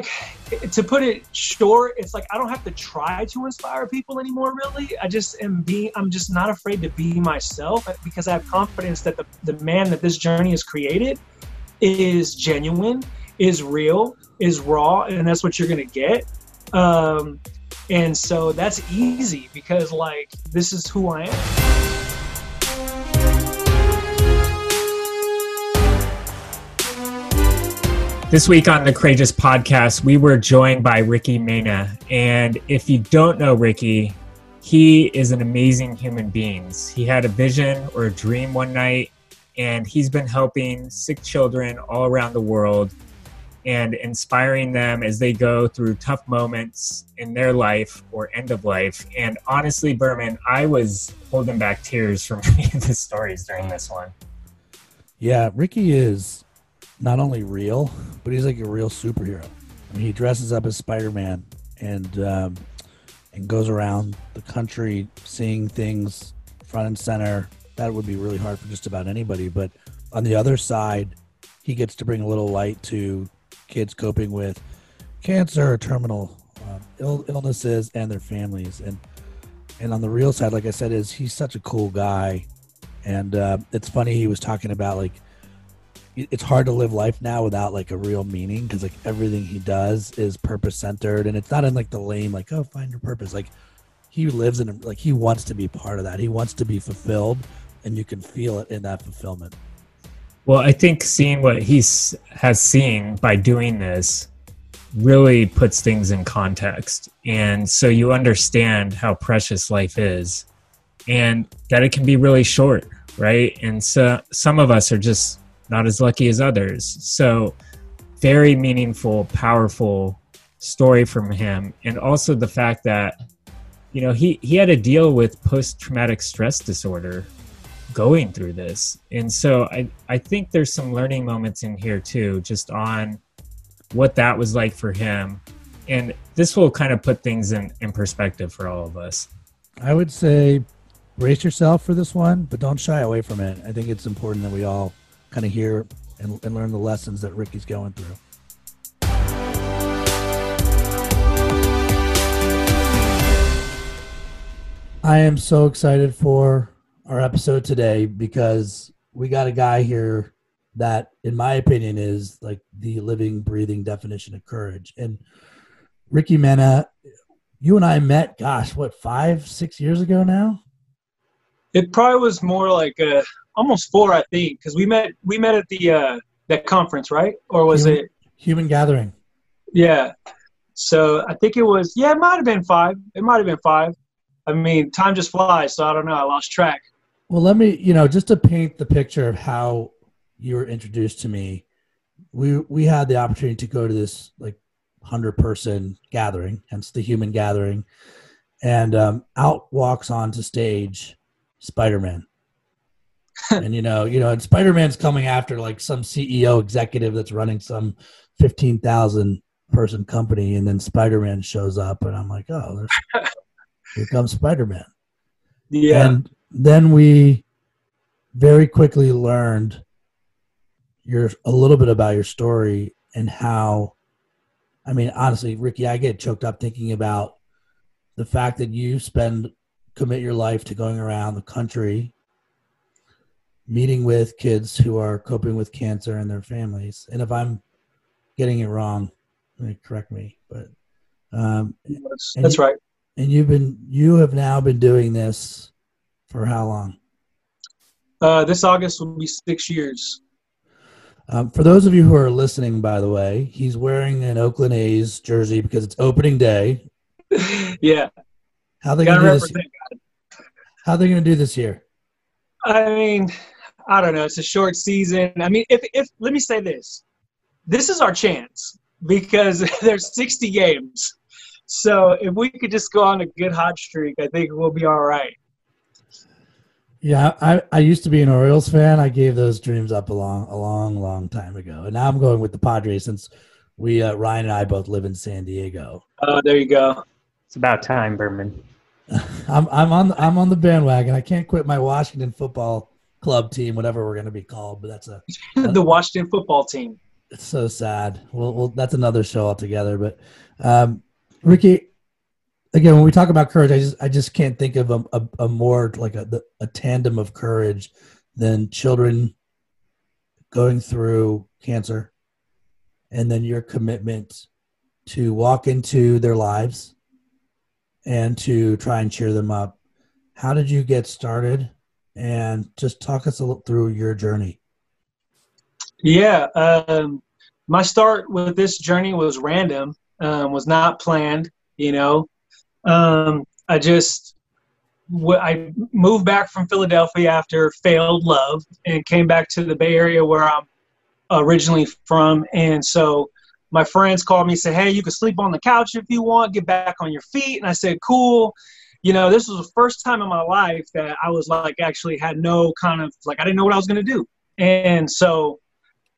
like to put it short, it's like I don't have to try to inspire people anymore. Really, I just am being. I'm just not afraid to be myself because I have confidence that the the man that this journey has created is genuine, is real, is raw, and that's what you're gonna get. Um, and so that's easy because like this is who I am. This week on the Courageous Podcast, we were joined by Ricky Mena. And if you don't know Ricky, he is an amazing human being. He had a vision or a dream one night, and he's been helping sick children all around the world and inspiring them as they go through tough moments in their life or end of life. And honestly, Berman, I was holding back tears from reading the stories during this one. Yeah, Ricky is not only real, but he's like a real superhero. I mean, he dresses up as Spider Man and um, and goes around the country seeing things front and center. That would be really hard for just about anybody. But on the other side, he gets to bring a little light to kids coping with cancer terminal um, Ill- illnesses and their families. And and on the real side, like I said, is he's such a cool guy. And uh, it's funny he was talking about like it's hard to live life now without like a real meaning because like everything he does is purpose centered and it's not in like the lame like oh find your purpose. Like he lives in like he wants to be part of that. He wants to be fulfilled and you can feel it in that fulfillment. Well i think seeing what he's has seen by doing this really puts things in context and so you understand how precious life is and that it can be really short right? And so some of us are just not as lucky as others. So, very meaningful, powerful story from him. And also the fact that, you know, he, he had to deal with post traumatic stress disorder going through this. And so I, I think there's some learning moments in here too, just on what that was like for him. And this will kind of put things in, in perspective for all of us. I would say brace yourself for this one, but don't shy away from it. I think it's important that we all kind of hear and, and learn the lessons that Ricky's going through. I am so excited for our episode today because we got a guy here that, in my opinion, is like the living, breathing definition of courage. And Ricky Mena, uh, you and I met, gosh, what, five, six years ago now? It probably was more like a almost four, I think, because we met we met at the uh, that conference, right? Or was human, it human gathering? Yeah. So I think it was. Yeah, it might have been five. It might have been five. I mean, time just flies, so I don't know. I lost track. Well, let me, you know, just to paint the picture of how you were introduced to me. We we had the opportunity to go to this like hundred person gathering, hence the human gathering, and um, out walks onto stage Spider Man and you know, you know, and Spider Man's coming after like some CEO executive that's running some fifteen thousand person company, and then Spider Man shows up, and I'm like, oh, here comes Spider Man. Yeah. And then we very quickly learned your a little bit about your story and how I mean, honestly, Ricky, I get choked up thinking about the fact that you spend commit your life to going around the country meeting with kids who are coping with cancer and their families. And if I'm getting it wrong, correct me. But um, that's, that's you, right. And you've been you have now been doing this for how long? Uh, this August will be six years. Um, for those of you who are listening, by the way, he's wearing an Oakland A's jersey because it's opening day. yeah. How they gonna do this? How they gonna do this year? I mean, I don't know. It's a short season. I mean, if if let me say this, this is our chance because there's 60 games. So if we could just go on a good hot streak, I think we'll be all right. Yeah, I, I used to be an Orioles fan. I gave those dreams up a long, a long, long time ago, and now I'm going with the Padres since we uh, Ryan and I both live in San Diego. Oh, there you go. It's about time, Berman. I'm I'm on I'm on the bandwagon. I can't quit my Washington football club team, whatever we're going to be called. But that's a the Washington football team. It's so sad. Well, well, that's another show altogether. But um, Ricky, again, when we talk about courage, I just I just can't think of a, a, a more like a, a tandem of courage than children going through cancer, and then your commitment to walk into their lives and to try and cheer them up. How did you get started? And just talk us a little through your journey. Yeah, um, my start with this journey was random, um, was not planned. You know, um, I just I moved back from Philadelphia after failed love and came back to the Bay Area where I'm originally from, and so my friends called me and said, "Hey, you can sleep on the couch if you want. Get back on your feet." And I said, "Cool." You know, this was the first time in my life that I was like actually had no kind of like I didn't know what I was to do, and so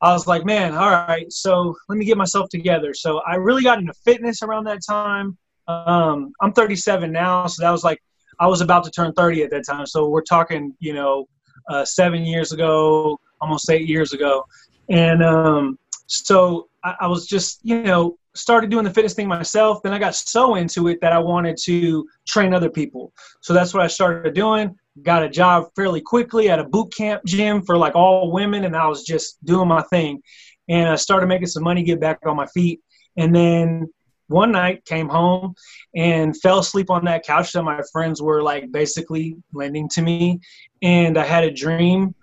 I was like, man, all right, so let me get myself together. So I really got into fitness around that time. Um, I'm 37 now, so that was like I was about to turn 30 at that time. So we're talking, you know, uh, seven years ago, almost eight years ago, and um, so I, I was just, you know, started doing the fitness thing myself. Then I got so into it that I wanted to train other people. So that's what I started doing got a job fairly quickly at a boot camp gym for like all women and i was just doing my thing and i started making some money get back on my feet and then one night came home and fell asleep on that couch that my friends were like basically lending to me and i had a dream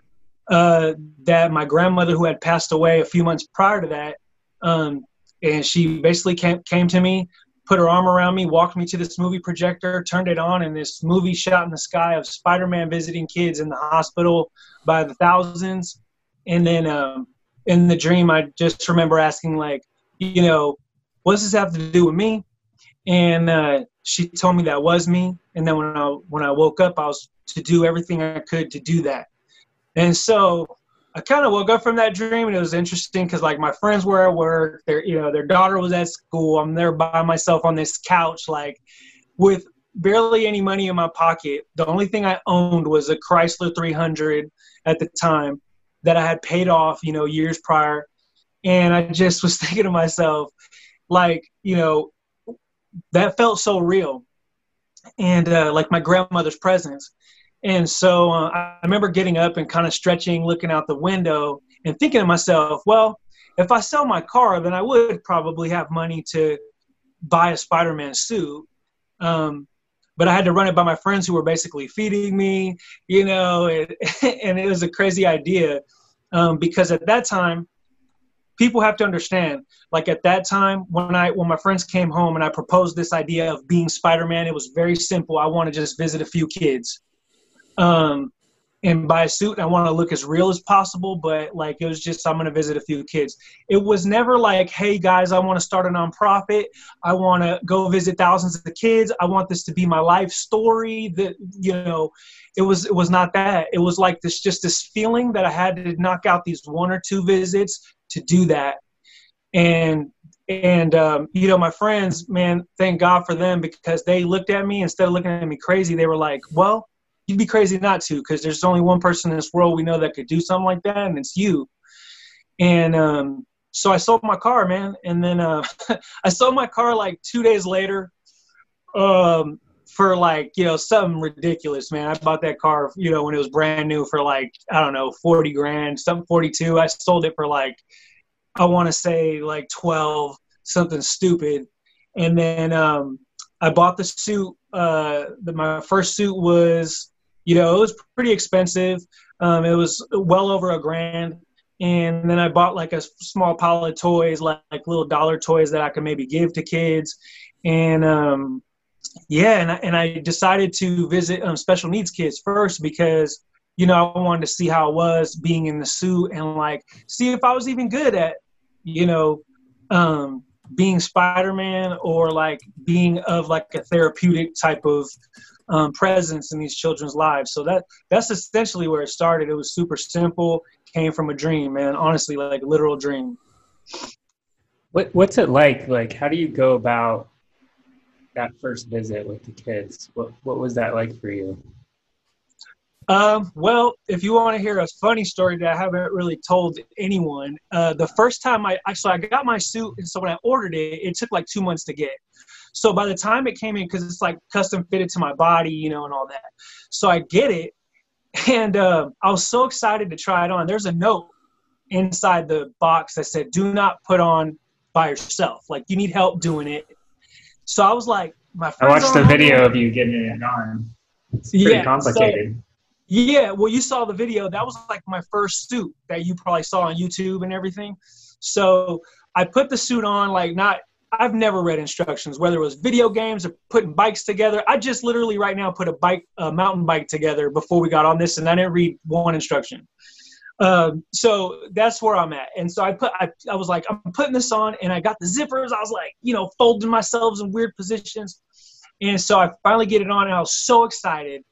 uh, that my grandmother who had passed away a few months prior to that um, and she basically came, came to me put her arm around me, walked me to this movie projector, turned it on, and this movie shot in the sky of Spider-Man visiting kids in the hospital by the thousands. And then um, in the dream, I just remember asking, like, you know, what does this have to do with me? And uh, she told me that was me. And then when I when I woke up, I was to do everything I could to do that. And so I kind of woke up from that dream and it was interesting because like my friends were at work, their you know their daughter was at school. I'm there by myself on this couch, like with barely any money in my pocket. The only thing I owned was a Chrysler 300 at the time that I had paid off, you know, years prior. And I just was thinking to myself, like, you know, that felt so real. And uh, like my grandmother's presence. And so uh, I remember getting up and kind of stretching, looking out the window, and thinking to myself, well, if I sell my car, then I would probably have money to buy a Spider Man suit. Um, but I had to run it by my friends who were basically feeding me, you know, and, and it was a crazy idea. Um, because at that time, people have to understand like at that time when i when my friends came home and i proposed this idea of being spider-man it was very simple. I want to just visit a few kids um, and buy a suit. I want to look as real as possible, but like it was just I'm going to visit a few kids. It was never like, hey guys, I want to start a nonprofit. I want to go visit thousands of kids. I want this to be my life story. That you know, it was it was not that. It was like this just this feeling that I had to knock out these one or two visits to do that. And and um, you know my friends man thank god for them because they looked at me instead of looking at me crazy they were like well you'd be crazy not to because there's only one person in this world we know that could do something like that and it's you. And um, so i sold my car man and then uh, i sold my car like two days later um, for like you know something ridiculous man. I bought that car you know when it was brand new for like i don't know 40 grand something 42 i sold it for like i want to say like 12 something stupid. And then um, i bought the suit uh, the, my first suit was you know, it was pretty expensive. Um, it was well over a grand. And then I bought like a small pile of toys, like, like little dollar toys that I could maybe give to kids. And um, yeah, and I, and I decided to visit um, special needs kids first because you know I wanted to see how it was being in the suit and like see if I was even good at you know um, being Spider-Man or like being of like a therapeutic type of um, presence in these children's lives. So that that's essentially where it started. It was super simple, came from a dream, man. Honestly, like a literal dream. What what's it like? Like, how do you go about that first visit with the kids? What what was that like for you? Um, well, if you want to hear a funny story that I haven't really told anyone, uh, the first time I actually I got my suit, and so when I ordered it, it took like two months to get. So by the time it came in, because it's like custom fitted to my body, you know, and all that. So I get it, and uh, I was so excited to try it on. There's a note inside the box that said, "Do not put on by yourself. Like you need help doing it." So I was like, "My." I watched the video of you getting it on. It's pretty yeah, complicated. So, yeah, well, you saw the video. That was like my first suit that you probably saw on YouTube and everything. So I put the suit on, like not. I've never read instructions, whether it was video games or putting bikes together. I just literally right now put a bike, a mountain bike together before we got on this, and I didn't read one instruction. Um, so that's where I'm at. And so I put, I, I was like, I'm putting this on, and I got the zippers. I was like, you know, folding myself in weird positions. And so I finally get it on, and I was so excited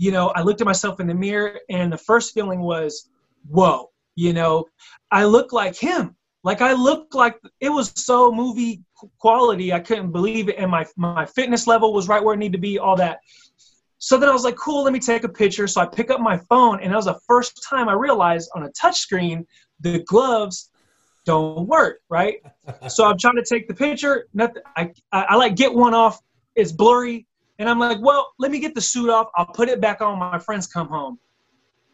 you know, I looked at myself in the mirror and the first feeling was, whoa, you know, I look like him. Like I looked like it was so movie quality. I couldn't believe it. And my, my fitness level was right where it needed to be, all that. So then I was like, cool, let me take a picture. So I pick up my phone, and that was the first time I realized on a touch screen, the gloves don't work, right? so I'm trying to take the picture. Nothing. I, I, I like get one off. It's blurry. And I'm like, well, let me get the suit off. I'll put it back on. When My friends come home.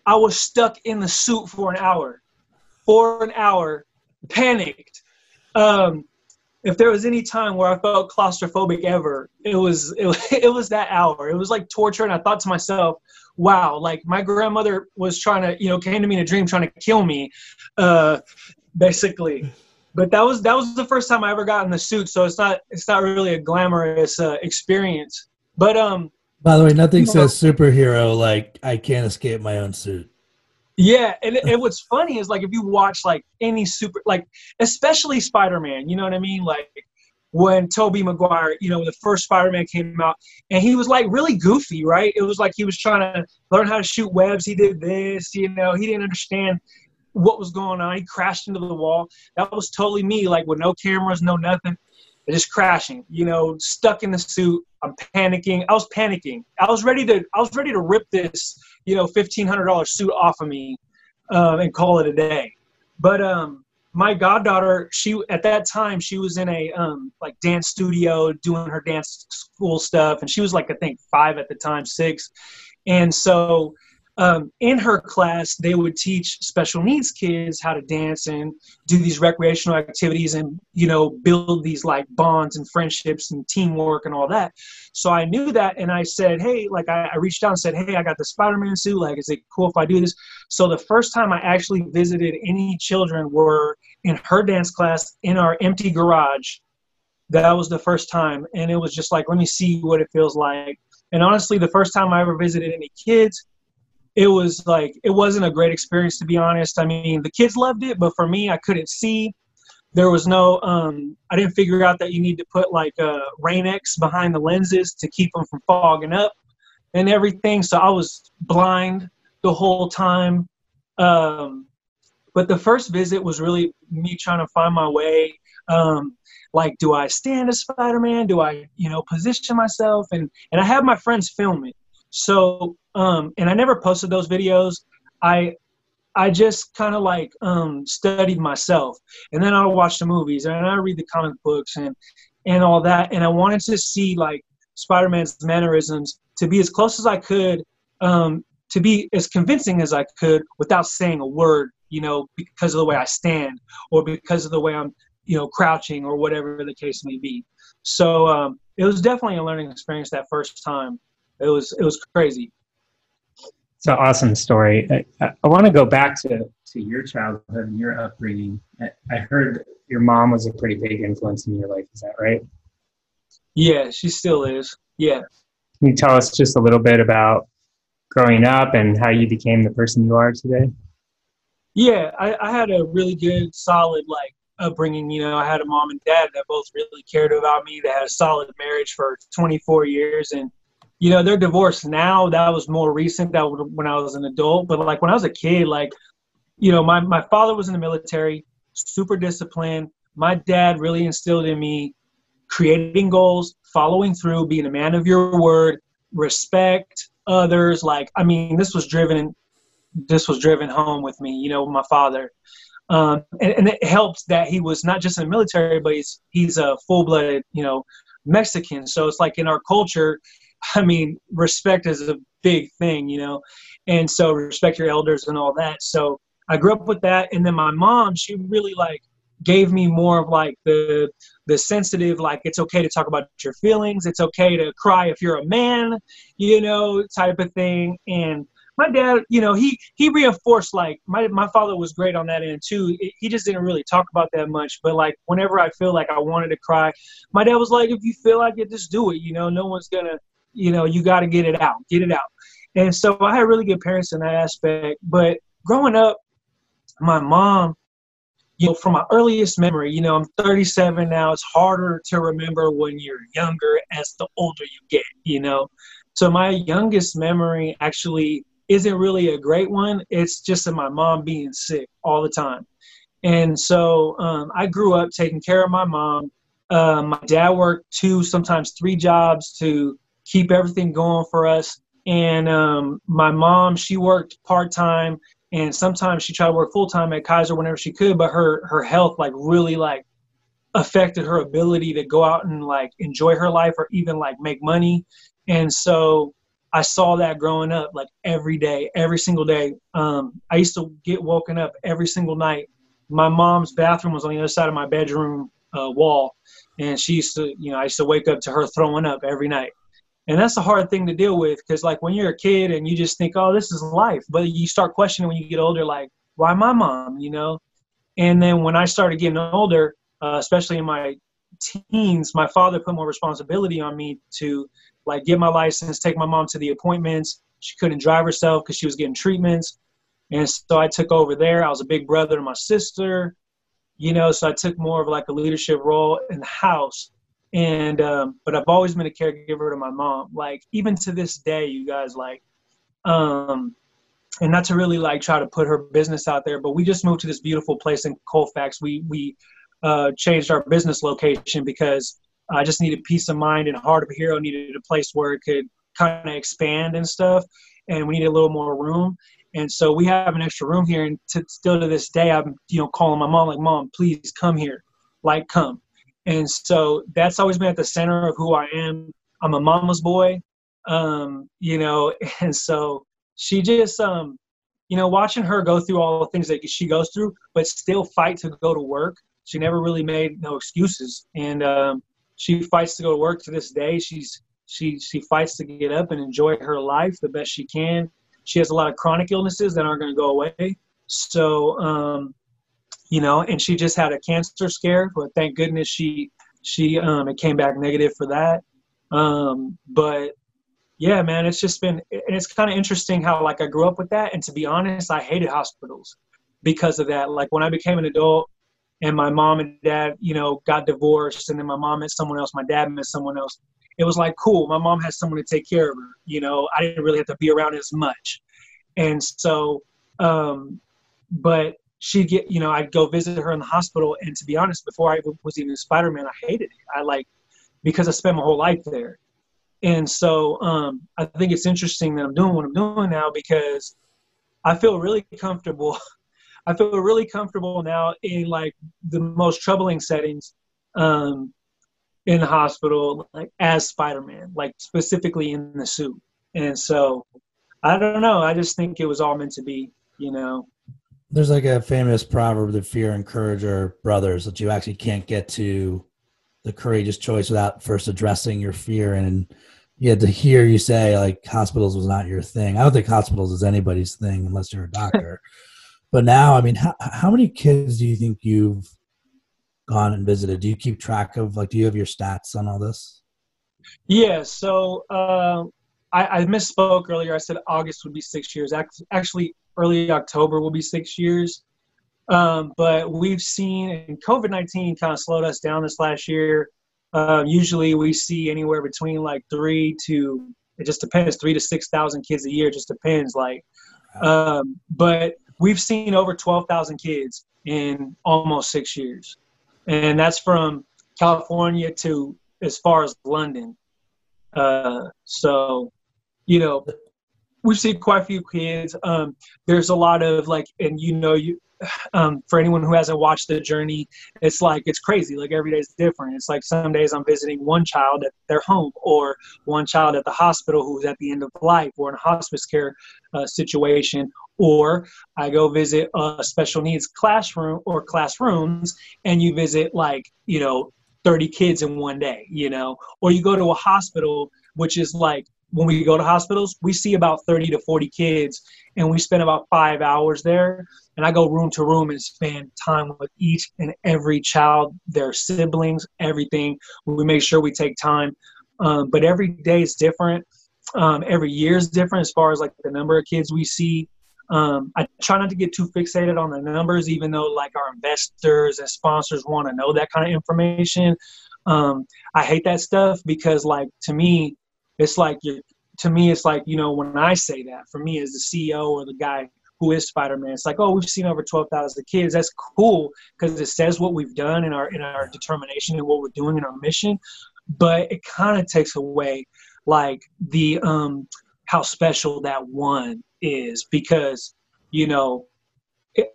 I was stuck in the suit for an hour. For an hour, panicked. Um, if there was any time where I felt claustrophobic ever, it was it, it was that hour. It was like torture, and I thought to myself, "Wow!" Like my grandmother was trying to, you know, came to me in a dream trying to kill me, uh, basically. But that was that was the first time I ever got in the suit, so it's not it's not really a glamorous uh, experience. But um. By the way, nothing says superhero like I can't escape my own suit. Yeah, and, and what's funny is like if you watch like any super like especially Spider Man, you know what I mean? Like when Tobey Maguire, you know, the first Spider Man came out, and he was like really goofy, right? It was like he was trying to learn how to shoot webs. He did this, you know, he didn't understand what was going on. He crashed into the wall. That was totally me, like with no cameras, no nothing just crashing, you know, stuck in the suit. I'm panicking. I was panicking. I was ready to I was ready to rip this, you know, fifteen hundred dollar suit off of me um, and call it a day. But um, my goddaughter, she at that time she was in a um, like dance studio doing her dance school stuff, and she was like I think five at the time, six, and so um, in her class, they would teach special needs kids how to dance and do these recreational activities and, you know, build these like bonds and friendships and teamwork and all that. So I knew that. And I said, Hey, like I, I reached out and said, Hey, I got the Spider Man suit. Like, is it cool if I do this? So the first time I actually visited any children were in her dance class in our empty garage. That was the first time. And it was just like, let me see what it feels like. And honestly, the first time I ever visited any kids, it was like it wasn't a great experience to be honest. I mean, the kids loved it, but for me, I couldn't see. There was no. Um, I didn't figure out that you need to put like uh, Rain-X behind the lenses to keep them from fogging up and everything. So I was blind the whole time. Um, but the first visit was really me trying to find my way. Um, like, do I stand as Spider-Man? Do I, you know, position myself? And and I have my friends film it. So um, and I never posted those videos. I I just kind of like um, studied myself, and then I watch the movies and I read the comic books and and all that. And I wanted to see like Spider-Man's mannerisms to be as close as I could, um, to be as convincing as I could without saying a word. You know, because of the way I stand or because of the way I'm, you know, crouching or whatever the case may be. So um, it was definitely a learning experience that first time. It was it was crazy. It's an awesome story. I, I want to go back to, to your childhood and your upbringing. I, I heard your mom was a pretty big influence in your life. Is that right? Yeah, she still is. Yeah. Can you tell us just a little bit about growing up and how you became the person you are today? Yeah, I, I had a really good, solid like upbringing. You know, I had a mom and dad that both really cared about me. They had a solid marriage for 24 years, and you know they're divorced now that was more recent that when i was an adult but like when i was a kid like you know my, my father was in the military super disciplined my dad really instilled in me creating goals following through being a man of your word respect others. Like, I mean, this was driven, this was driven home with me, you know, my father. Um, and, and it helped that he was not just in the military, but he's, he's a full blooded, you know, Mexican. So it's like in our culture, I mean, respect is a big thing, you know, and so respect your elders and all that. So I grew up with that. And then my mom, she really like gave me more of like the the sensitive like it's okay to talk about your feelings it's okay to cry if you're a man you know type of thing and my dad you know he he reinforced like my my father was great on that end too he just didn't really talk about that much but like whenever i feel like i wanted to cry my dad was like if you feel like it just do it you know no one's gonna you know you got to get it out get it out and so i had really good parents in that aspect but growing up my mom you know, from my earliest memory, you know, I'm 37 now. It's harder to remember when you're younger as the older you get, you know. So my youngest memory actually isn't really a great one. It's just of my mom being sick all the time. And so um, I grew up taking care of my mom. Uh, my dad worked two, sometimes three jobs to keep everything going for us. And um, my mom, she worked part time and sometimes she tried to work full time at Kaiser whenever she could, but her her health like really like affected her ability to go out and like enjoy her life or even like make money. And so I saw that growing up like every day, every single day. Um, I used to get woken up every single night. My mom's bathroom was on the other side of my bedroom uh, wall, and she used to, you know, I used to wake up to her throwing up every night and that's a hard thing to deal with because like when you're a kid and you just think oh this is life but you start questioning when you get older like why my mom? you know? And then when i started getting older uh, especially in my teens my father put more responsibility on me to like get my license take my mom to the appointments. She couldn't drive herself because she was getting treatments. And so i took over there. I was a big brother to my sister you know? So i took more of like a leadership role in the house and um, but I've always been a caregiver to my mom. Like even to this day, you guys like, um, and not to really like try to put her business out there, but we just moved to this beautiful place in Colfax. We we uh, changed our business location because I just needed peace of mind, and Heart of a Hero needed a place where it could kind of expand and stuff, and we needed a little more room. And so we have an extra room here, and to, still to this day, I'm you know calling my mom like, "Mom, please come here, like come." And so that's always been at the center of who I am. I'm a mama's boy, um, you know, and so she just, um, you know, watching her go through all the things that she goes through, but still fight to go to work. She never really made no excuses, and um, she fights to go to work to this day. She's she she fights to get up and enjoy her life the best she can. She has a lot of chronic illnesses that aren't going to go away. So um, you know, and she just had a cancer scare, but thank goodness she she um it came back negative for that. Um, but yeah, man, it's just been and it's kind of interesting how like I grew up with that, and to be honest, I hated hospitals because of that. Like when I became an adult, and my mom and dad, you know, got divorced, and then my mom met someone else, my dad met someone else. It was like cool. My mom has someone to take care of her. You know, I didn't really have to be around as much, and so, um, but she'd get, you know, I'd go visit her in the hospital. And to be honest, before I was even Spider Man, I hated it. I like, because I spent my whole life there. And so um, I think it's interesting that I'm doing what I'm doing now because I feel really comfortable. I feel really comfortable now in like the most troubling settings um, in the hospital, like as Spider Man, like specifically in the suit. And so I don't know. I just think it was all meant to be, you know. There's like a famous proverb that fear and courage are brothers, that you actually can't get to the courageous choice without first addressing your fear. And you had to hear you say, like, hospitals was not your thing. I don't think hospitals is anybody's thing unless you're a doctor. but now, I mean, how, how many kids do you think you've gone and visited? Do you keep track of, like, do you have your stats on all this? Yeah. So, uh, I, I, misspoke earlier. I said August would be six years. Actually, early October will be six years. Um, but we've seen, and COVID 19 kind of slowed us down this last year. Uh, usually we see anywhere between like three to, it just depends, three to 6,000 kids a year, just depends. Like, um, but we've seen over 12,000 kids in almost six years. And that's from California to as far as London. Uh, so, you know, we see quite a few kids. Um, there's a lot of like, and you know, you um, for anyone who hasn't watched the journey, it's like it's crazy. Like every day is different. It's like some days I'm visiting one child at their home, or one child at the hospital who's at the end of life, or in a hospice care uh, situation, or I go visit a special needs classroom or classrooms, and you visit like you know 30 kids in one day, you know, or you go to a hospital, which is like when we go to hospitals, we see about 30 to 40 kids and we spend about five hours there. And I go room to room and spend time with each and every child, their siblings, everything. We make sure we take time. Um, but every day is different. Um, every year is different as far as like the number of kids we see. Um, I try not to get too fixated on the numbers, even though like our investors and sponsors want to know that kind of information. Um, I hate that stuff because like to me, it's like to me it's like you know when i say that for me as the ceo or the guy who is spider-man it's like oh we've seen over 12000 kids. That's cool because it says what we've done in our in our determination and what we're doing in our mission. But it kind of takes away like the um how special that one is because you know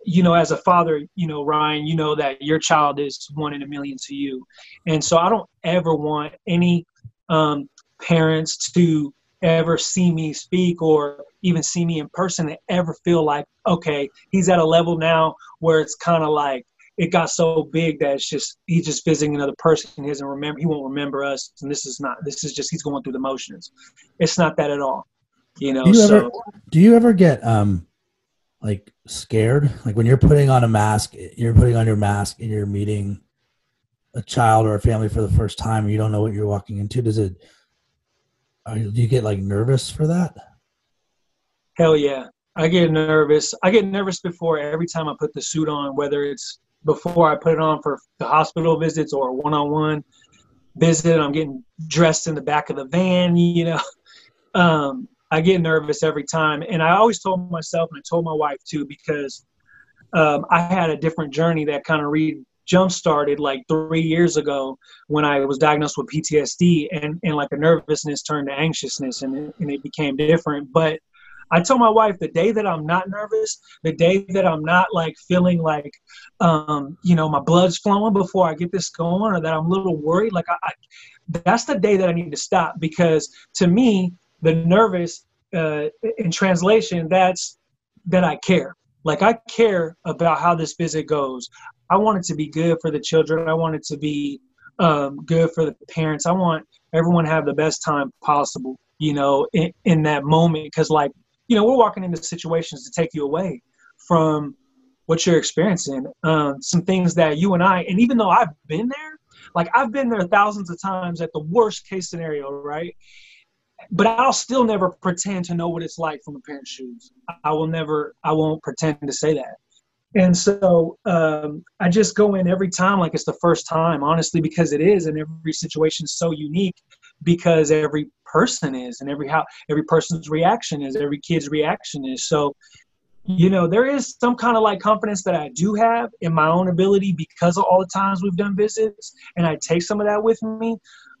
you know as a father you know ryan you know that your child is one in a million to you. And so i don't ever want any um parents to ever see me speak or even see me in person and ever feel like okay he's at a level now where it's kind of like it got so big that it's just he's just visiting another person. He doesn't remember he won't remember us. And this is not this is just he's going through the motions. It's not that at all you know do you so ever, do you ever get um like scared? Like when you're putting on a mask you're putting on your mask and you're meeting a child or a family for the first time and you don't know what you're walking into does it do you get like nervous for that? Hell yeah. I get nervous. I get nervous before every time I put the suit on, whether it's before I put it on for the hospital visits or one on one visit. I'm getting dressed in the back of the van, you know. Um, I get nervous every time. And I always told myself, and I told my wife too, because um, I had a different journey that kind of re- jump started like three years ago when I was diagnosed with PTSD and, and like a nervousness turned to anxiousness and it, and it became different. But I told my wife the day that I'm not nervous, the day that I'm not like feeling like, um, you know, my blood's flowing before I get this going or that I'm a little worried, like I, I that's the day that I need to stop because to me, the nervous uh, in translation, that's that I care. Like I care about how this visit goes. I want it to be good for the children. I want it to be um, good for the parents. I want everyone to have the best time possible, you know, in, in that moment. Because, like, you know, we're walking into situations to take you away from what you're experiencing. Um, some things that you and I, and even though I've been there, like, I've been there thousands of times at the worst case scenario, right? But I'll still never pretend to know what it's like from a parent's shoes. I will never, I won't pretend to say that. And so um, I just go in every time like it's the first time, honestly, because it is, and every situation is so unique because every person is, and every how every person's reaction is, every kid's reaction is. So, you know, there is some kind of like confidence that I do have in my own ability because of all the times we've done visits, and I take some of that with me.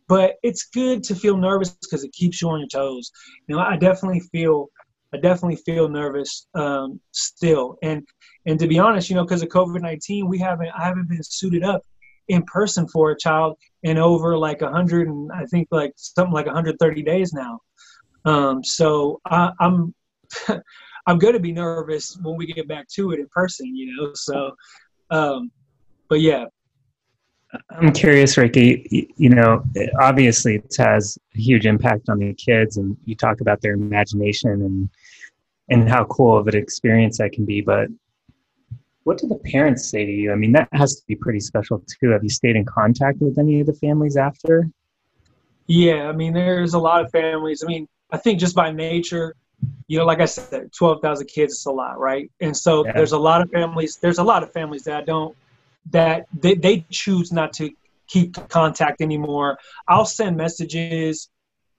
But it's good to feel nervous because it keeps you on your toes. You know, I definitely feel I definitely feel nervous um, still. And and to be honest, you know, because of COVID nineteen, we haven't I haven't been suited up in person for a child in over like a hundred and I think like something like 130 days now. Um, so I, I'm I'm going to be nervous when we get back to it in person, you know. So, um, but yeah. I'm curious, Ricky. You know, obviously it has a huge impact on the kids, and you talk about their imagination and and how cool of an experience that can be. But what do the parents say to you? I mean, that has to be pretty special too. Have you stayed in contact with any of the families after? Yeah, I mean, there's a lot of families. I mean, I think just by nature, you know, like I said, 12,000 kids is a lot, right? And so yeah. there's a lot of families, there's a lot of families that don't, that they, they choose not to keep contact anymore. I'll send messages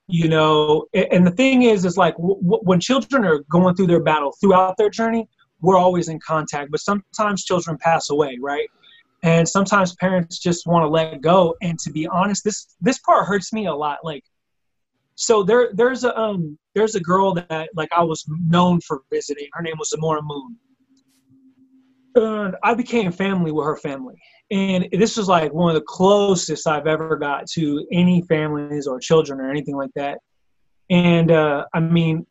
you know and the thing is is like w- w- when children are going through their battle throughout their journey we're always in contact but sometimes children pass away right and sometimes parents just want to let go and to be honest this this part hurts me a lot like so there there's a um there's a girl that like I was known for visiting. Her name was Zamora Moon. And I became family with her family. And this was like one of the closest I've ever got to any families or children or anything like that. And uh, I mean,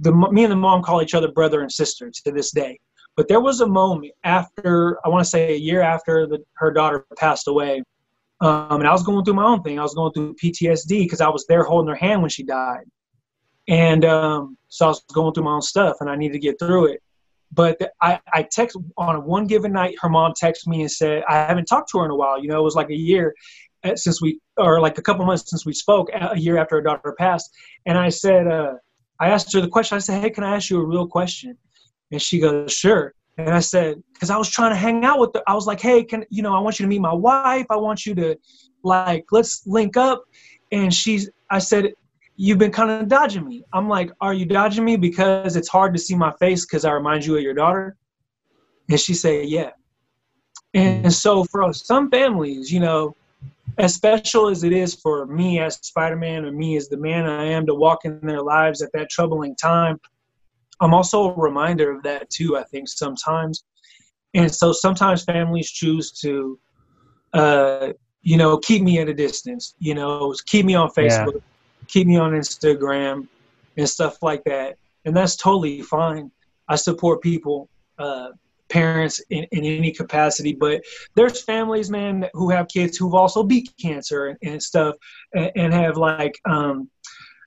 the me and the mom call each other brother and sister to this day. But there was a moment after I want to say a year after the, her daughter passed away, um, and I was going through my own thing. I was going through PTSD because I was there holding her hand when she died, and um, so I was going through my own stuff, and I needed to get through it. But I, I text on one given night, her mom texted me and said, I haven't talked to her in a while. You know, it was like a year uh, since we, or like a couple months since we spoke, a year after her daughter passed. And I said, uh, I asked her the question. I said, Hey, can I ask you a real question? And she goes, Sure. And I said, because I was trying to hang out with her. I was like, Hey, can you know, I want you to meet my wife. I want you to like, let's link up. And she's, I said, You've been kind of dodging me. I'm like, Are you dodging me because it's hard to see my face because I remind you of your daughter? And she said, Yeah. And so for some families, you know, as special as it is for me as Spider-Man or me as the man I am to walk in their lives at that troubling time, I'm also a reminder of that too. I think sometimes, and so sometimes families choose to, uh, you know, keep me at a distance. You know, keep me on Facebook, yeah. keep me on Instagram, and stuff like that, and that's totally fine. I support people. Uh, parents in, in any capacity but there's families man who have kids who've also beat cancer and, and stuff and, and, have like um,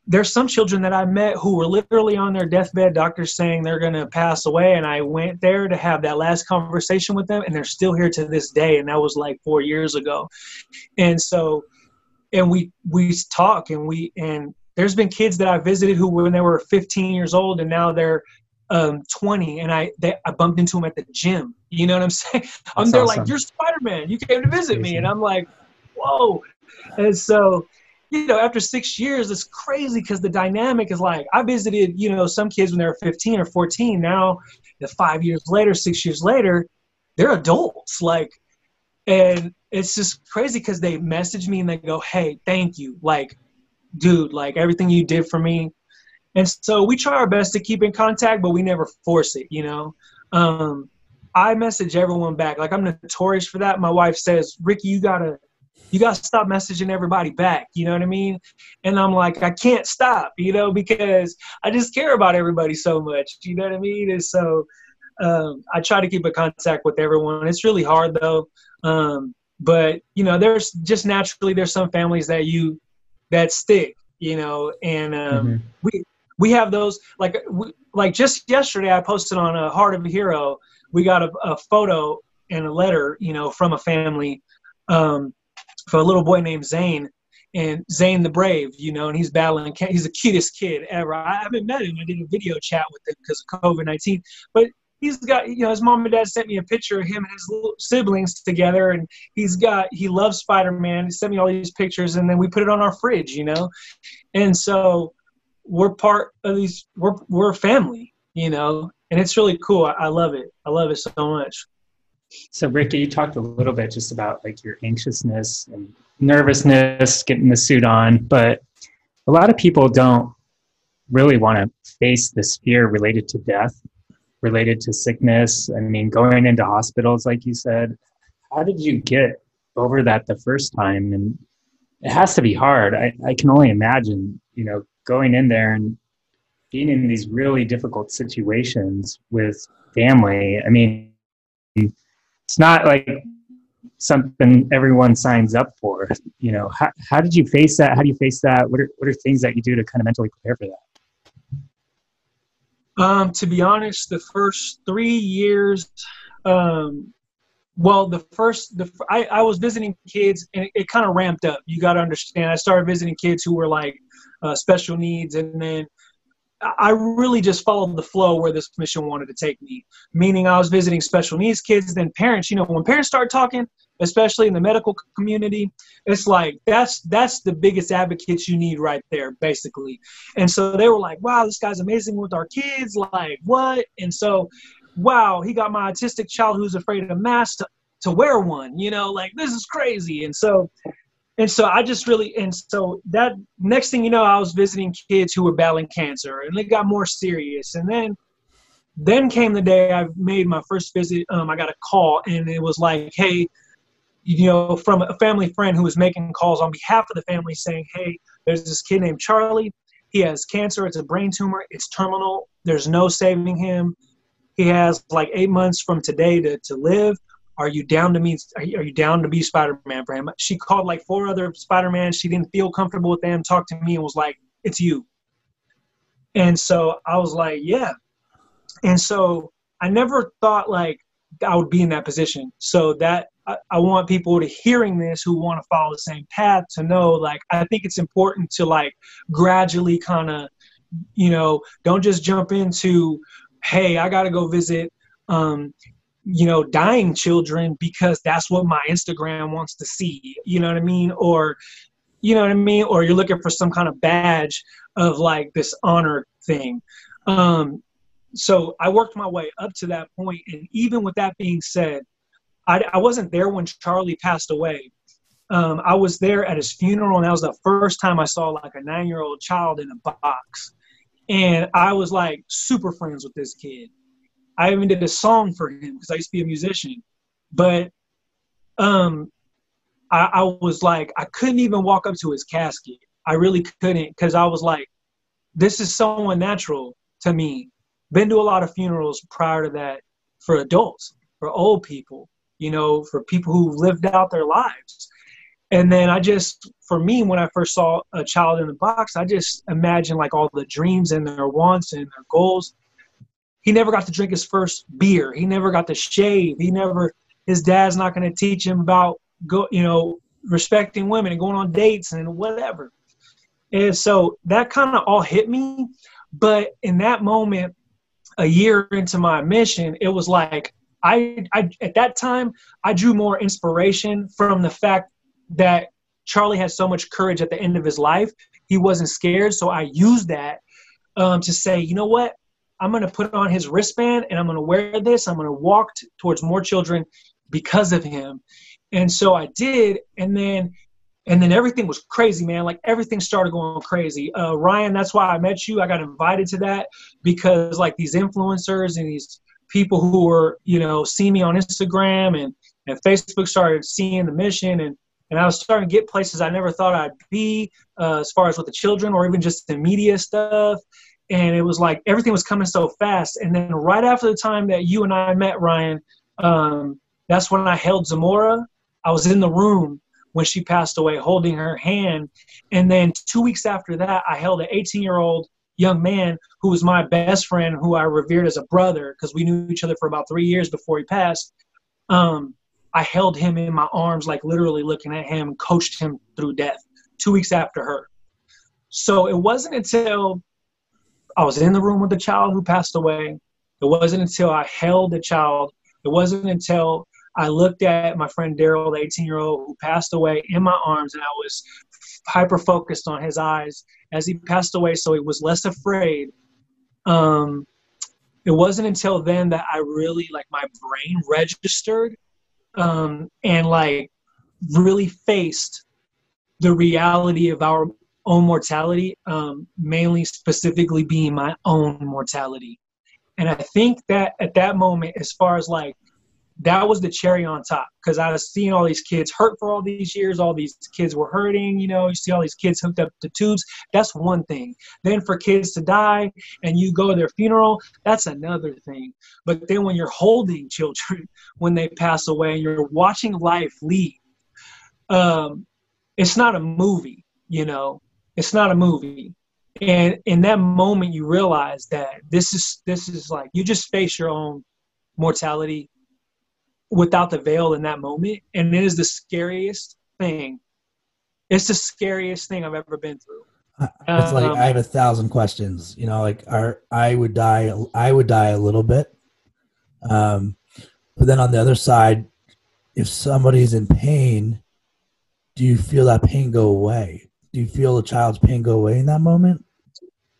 there's some children that I met who were literally on their deathbed, doctors saying they're going to pass away. And I went there to have that last conversation with them, and they're still here to this day. And that was like four years ago. And so, and we, we talk and we, and there's been kids that I visited who, when they were 15 years old, and now they're um, 20 and I they, I bumped into him at the gym. You know what I'm saying? I'm there awesome. like, you're Spider-Man. You came to visit me. And I'm like, whoa. And so, you know, after six years, it's crazy because the dynamic is like, I visited, you know, some kids when they were 15 or 14. Now, five years later, six years later, they're adults. Like, and it's just crazy because they message me and they go, hey, thank you. Like, dude, like everything you did for me, and so we try our best to keep in contact, but we never force it, you know. Um, I message everyone back. Like I'm notorious for that. My wife says, Ricky, you gotta you gotta stop messaging everybody back. You know what I mean? And I'm like, I can't stop, you know, because I just care about everybody so much. You know what I mean? And so um, I try to keep in contact with everyone. It's really hard though. Um, but you know, there's just naturally there's some families that you that stick, you know, and um, mm-hmm. we we have those like we, like just yesterday I posted on a Heart of a Hero. We got a, a photo and a letter, you know, from a family um, for a little boy named Zane, and Zane the Brave, you know, and he's battling. He's the cutest kid ever. I haven't met him. I did a video chat with him because of COVID nineteen, but he's got you know his mom and dad sent me a picture of him and his siblings together and he's got he loves spider-man he sent me all these pictures and then we put it on our fridge you know and so we're part of these we're we're a family you know? And it's really cool. I, I, love it. I love it so much. So ricky you talked a little bit just about like your anxiousness and nervousness getting the suit on? But a lot of people don't really want to face this fear related to death related to sickness. I mean going into hospitals like you said how did you get over that the first time? And it has to be hard. I, I can only imagine you know going in there and being in these really difficult situations with family. I mean, it's not like something everyone signs up for. You know, how, how did you face that? How do you face that? What are, what are things that you do to kind of mentally prepare for that? Um, to be honest, the first three years, um, well, the first, the I, I was visiting kids and it, it kind of ramped up. You got to understand. I started visiting kids who were like uh, special needs, and then I really just followed the flow where this mission wanted to take me. Meaning, I was visiting special needs kids, then parents. You know, when parents start talking, especially in the medical community, it's like that's that's the biggest advocates you need right there, basically. And so they were like, "Wow, this guy's amazing with our kids." Like, what? And so, wow, he got my autistic child who's afraid of masks to, to wear one. You know, like this is crazy. And so and so I just really and so that next thing you know, I was visiting kids who were battling cancer, and it got more serious. And then then came the day I made my first visit. Um, I got a call, and it was like, hey, you know, from a family friend who was making calls on behalf of the family, saying, hey, there's this kid named Charlie. He has cancer. It's a brain tumor. It's terminal. There's no saving him. He has like eight months from today to, to live are you down to meet are you, down to be spider-man for him she called like four other spider-man she didn't feel comfortable with them. Talked to me and was like it's you. And so i was like yeah. And so i never thought like i would be in that position. So that I, I want people to hearing this who want to follow the same path to know like i think it's important to like gradually kind of you know don't just jump into hey i gotta go visit um, you know, dying children because that's what my Instagram wants to see. You know what I mean? Or, you know what I mean? Or you're looking for some kind of badge of like this honor thing. Um, so I worked my way up to that point, and even with that being said, I, I wasn't there when Charlie passed away. Um, I was there at his funeral, and that was the first time I saw like a nine-year-old child in a box, and I was like super friends with this kid I even did a song for him because I used to be a musician. But um, I, I was like, I couldn't even walk up to his casket. I really couldn't because I was like, this is so unnatural to me. Been to a lot of funerals prior to that for adults, for old people, you know, for people who lived out their lives. And then I just, for me, when I first saw a child in the box, I just imagined like all the dreams and their wants and their goals he never got to drink his first beer. He never got to shave. He never. His dad's not going to teach him about go, you know, respecting women and going on dates and whatever. And so that kind of all hit me. But in that moment, a year into my mission, it was like I, I at that time I drew more inspiration from the fact that Charlie had so much courage at the end of his life. He wasn't scared, so I used that um, to say, you know what? I'm going to put on his wristband and I'm going to wear this. I'm going to walk t- towards more children because of him. And so I did. And then, and then everything was crazy, man. Like everything started going crazy. Uh, Ryan, that's why I met you. I got invited to that because like these influencers and these people who were, you know, see me on Instagram and, and Facebook started seeing the mission and, and I was starting to get places I never thought I'd be, uh, as far as with the children or even just the media stuff and it was like everything was coming so fast. And then right after the time that you and I met, Ryan, um, that's when I held Zamora. I was in the room when she passed away, holding her hand. And then two weeks after that, I held an 18 year old young man who was my best friend, who I revered as a brother because we knew each other for about three years before he passed. Um, I held him in my arms, like literally looking at him, coached him through death two weeks after her. So it wasn't until I was in the room with the child who passed away. It wasn't until I held the child, it wasn't until I looked at my friend Daryl, the 18 year old who passed away, in my arms, and I was hyper focused on his eyes as he passed away, so he was less afraid. Um, it wasn't until then that I really, like, my brain registered um, and, like, really faced the reality of our own mortality, um, mainly specifically being my own mortality. And I think that at that moment, as far as like, that was the cherry on top because I was seeing all these kids hurt for all these years. All these kids were hurting, you know, you see all these kids hooked up to tubes. That's one thing. Then for kids to die and you go to their funeral, that's another thing. But then when you're holding children when they pass away and you're watching life leave, um, it's not a movie, you know. It's not a movie. And in that moment you realize that this is this is like you just face your own mortality without the veil in that moment. And it is the scariest thing. It's the scariest thing I've ever been through. It's like um, I have a thousand questions. You know, like our I would die I would die a little bit. Um but then on the other side, if somebody's in pain, do you feel that pain go away? Do you feel the child's pain go away in that moment?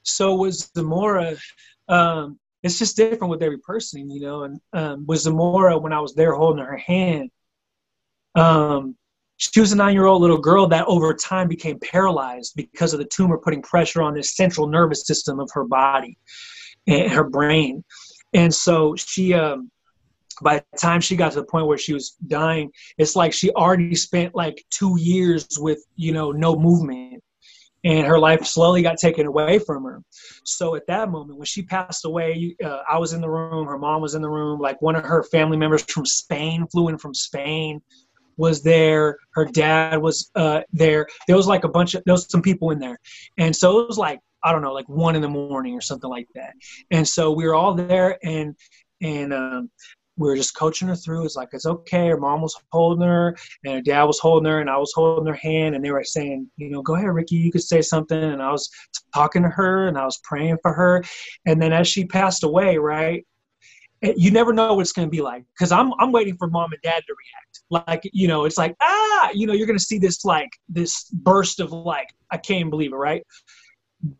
So was Zamora. Um, it's just different with every person, you know. And um, with Zamora, when I was there holding her hand, um, she was a nine year old little girl that over time became paralyzed because of the tumor putting pressure on this central nervous system of her body and her brain. And so she, um, by the time she got to the point where she was dying, it's like she already spent like two years with, you know, no movement. And her life slowly got taken away from her. So at that moment, when she passed away, uh, I was in the room. Her mom was in the room. Like one of her family members from Spain flew in from Spain was there. Her dad was uh, there. There was like a bunch of there was some people in there, and so it was like I don't know, like one in the morning or something like that. And so we were all there, and and um, we were just coaching her through. It's like it's okay. Her mom was holding her, and her dad was holding her, and I was holding her hand, and they were saying, you know, go ahead, Ricky, you could say something. And I was talking to her, and I was praying for her. And then as she passed away, right, you never know what it's going to be like because I'm I'm waiting for mom and dad to react. Like you know, it's like ah, you know, you're going to see this like this burst of like I can't believe it, right?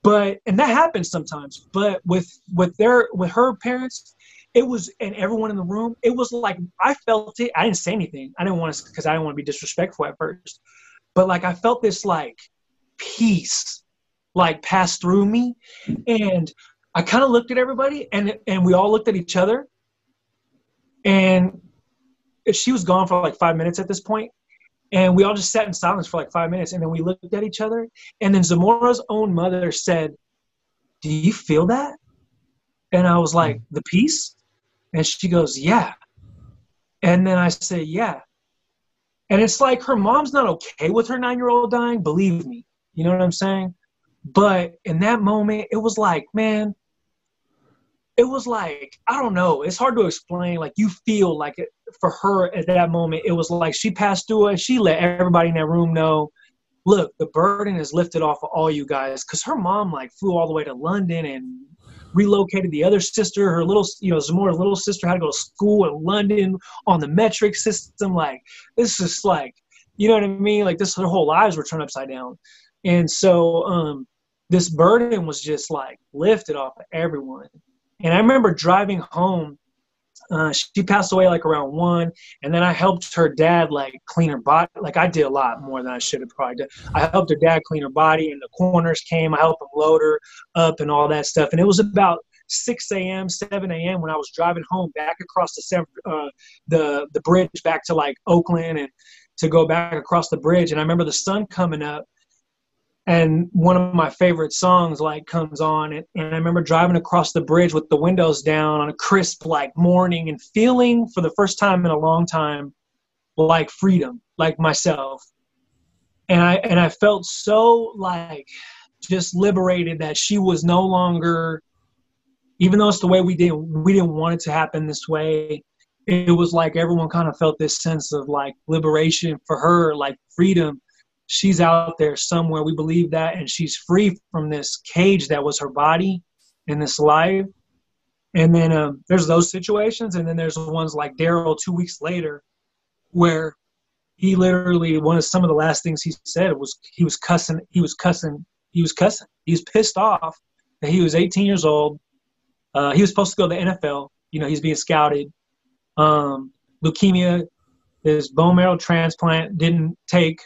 But and that happens sometimes. But with with their with her parents, it was and everyone in the room, it was like I felt it. I didn't say anything. I didn't want to because I didn't want to be disrespectful at first. But like I felt this like peace like pass through me and I kind of looked at everybody and and we all looked at each other. And she was gone for like five minutes at this point, And we all just sat in silence for like five minutes. And then we looked at each other. And then Zamora's own mother said, Do you feel that? And I was like, mm. The peace? And she goes, Yeah. And then I say, Yeah. And it's like her mom's not okay with her nine year old dying, believe me. You know what I'm saying? But in that moment, it was like, man, it was like I don't know. It's hard to explain. Like you feel like it for her at that moment. It was like she passed through it. She let everybody in that room know. Look, the burden is lifted off of all you guys. Cause her mom like flew all the way to London and relocated the other sister. Her little, you know, Zamora's little sister had to go to school in London on the metric system. Like this is like, you know what I mean? Like this, their whole lives were turned upside down. And so um, this burden was just like lifted off of everyone. And I remember driving home. Uh, she passed away like around one, and then I helped her dad like clean her body. Like I did a lot more than I should have probably done. I helped her dad clean her body, and the coroners came. I helped him load her up and all that stuff. And it was about 6 a.m., 7 a.m. when I was driving home back across the uh, the the bridge back to like Oakland and to go back across the bridge. And I remember the sun coming up, and one of my favorite songs like comes on and, and, i remember driving across the bridge with the windows down on a crisp like morning and feeling for the first time in a long time like freedom like myself. And i and i felt so like just liberated that she was no longer even though it's the way we didn't we didn't want it to happen this way it was like everyone kind of felt this sense of like liberation for her like freedom she's out there somewhere. We believe that, and she's free from this cage that was her body in this life. And then um, there's those situations, and then there's the ones like Daryl two weeks later, where he literally one of some of the last things he said was he was cussing, he was cussing, he was cussing, he was pissed off that he was 18 years old. Uh, he was supposed to go to the NFL. You know, he's being scouted. Um, leukemia, his bone marrow transplant didn't take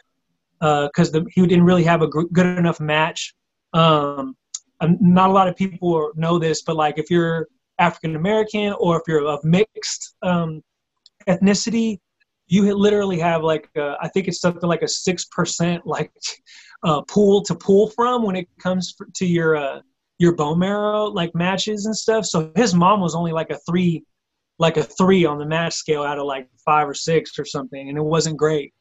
because uh, he didn't really have a good enough match. Um, not a lot of people know this, but like if you're African American or if you're of mixed um, ethnicity, you literally have like a, I think it's something like a six percent like uh, pool to pull from when it comes to your uh, your bone marrow like matches and stuff. So his mom was only like a three, like a three on the match scale out of like five or six or something, and it wasn't great.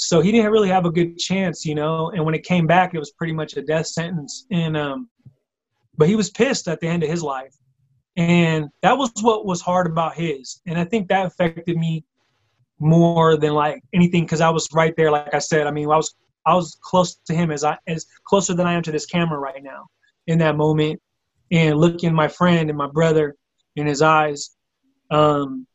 So he didn't really have a good chance, you know. And when it came back, it was pretty much a death sentence. And um, but he was pissed at the end of his life, and that was what was hard about his. And I think that affected me more than like anything because I was right there. Like I said, I mean, I was I was close to him as I as closer than I am to this camera right now in that moment, and looking my friend and my brother in his eyes. Um,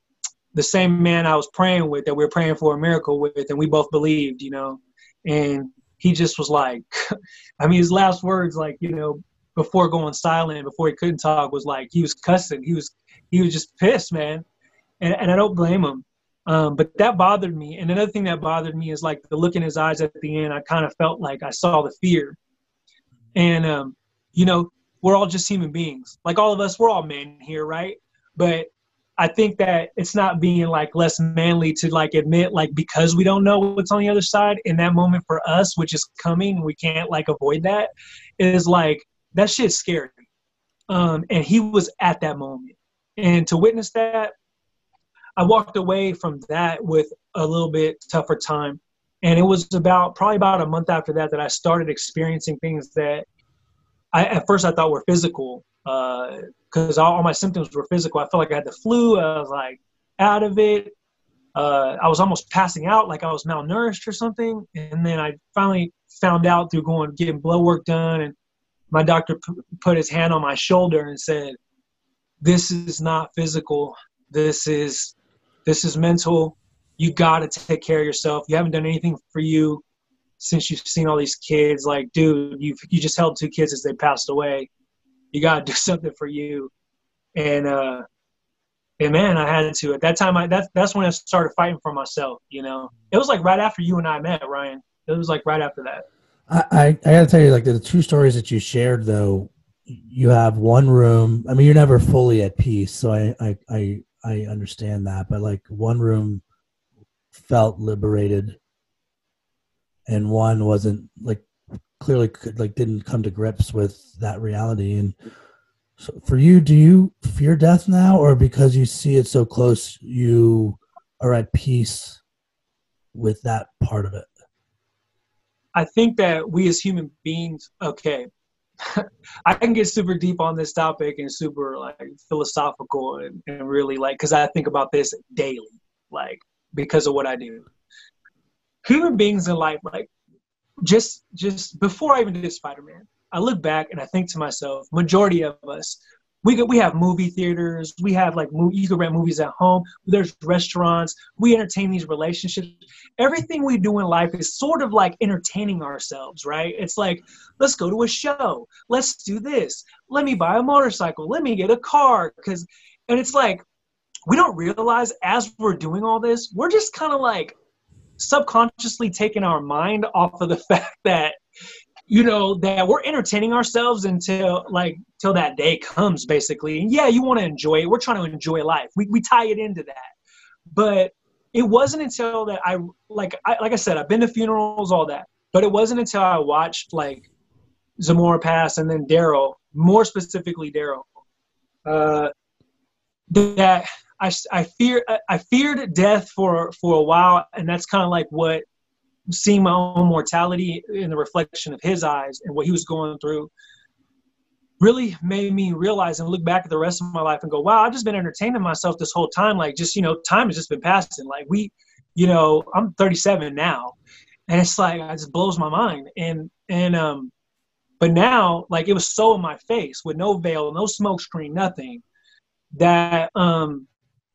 the same man I was praying with that we were praying for a miracle with, and we both believed, you know. And he just was like, I mean, his last words, like, you know, before going silent, before he couldn't talk, was like he was cussing. He was he was just pissed, man. And and I don't blame him. Um, but that bothered me. And another thing that bothered me is like the look in his eyes at the end. I kind of felt like I saw the fear. And um, you know, we're all just human beings. Like all of us, we're all men here, right? But I think that it's not being like less manly to like admit like because we don't know what's on the other side in that moment for us, which is coming, we can't like avoid that. Is like that shit shit's scary. Um, and he was at that moment, and to witness that, I walked away from that with a little bit tougher time. And it was about probably about a month after that that I started experiencing things that I at first I thought were physical because uh, all, all, my symptoms were physical. I felt like I had the flu. I was like out of it. Uh, I was almost passing out, like I was malnourished or something. And then I finally found out through going getting blood work done, and my doctor p- put his hand on my shoulder and said, "This is not physical. This is this is mental. You got to take care of yourself. You haven't done anything for you since you've seen all these kids. Like, dude, you you just held two kids as they passed away. You got to do something for you." And uh, and man, I had to. At that time, I that's that's when I started fighting for myself. You know, it was like right after you and I met, Ryan. It was like right after that. I, I, I got to tell you, like the two stories that you shared, though, you have one room. I mean, you're never fully at peace, so I, I, I I understand that, but like one room felt liberated, and one wasn't like clearly could, like didn't come to grips with that reality. And so for you, do you fear death now, or because you see it so close, you are at peace with that part of it? I think that we as human beings, okay, I can get super deep on this topic and super like philosophical and, and really like because I think about this daily, like because of what I do. Human beings in life, like just just before I even did Spider Man, I look back and I think to myself, majority of us, we we have movie theaters, we have like movie, you can rent movies at home. There's restaurants. We entertain these relationships. Everything we do in life is sort of like entertaining ourselves, right? It's like let's go to a show, let's do this, let me buy a motorcycle, let me get a car, because, and it's like we don't realize as we're doing all this, we're just kind of like subconsciously taking our mind off of the fact that you know that we're entertaining ourselves until like till that day comes basically. And yeah you want to enjoy it. We're trying to enjoy life. We, we tie it into that. But it wasn't until that i like I, like i said i've been to funerals all that. But it wasn't until i watched like zamora pass and then daryl more specifically daryl uh, that I, I fear I feared death for for a while, and that's kind of like what seeing my own mortality in the reflection of his eyes and what he was going through really made me realize and look back at the rest of my life and go, wow, I've just been entertaining myself this whole time. Like, just, you know, time has just been passing. Like, we, you know, I'm 37 now. And it's like, it just blows my mind. And, and, um, but now, like, it was so in my face with no veil, no smoke screen, nothing that, um,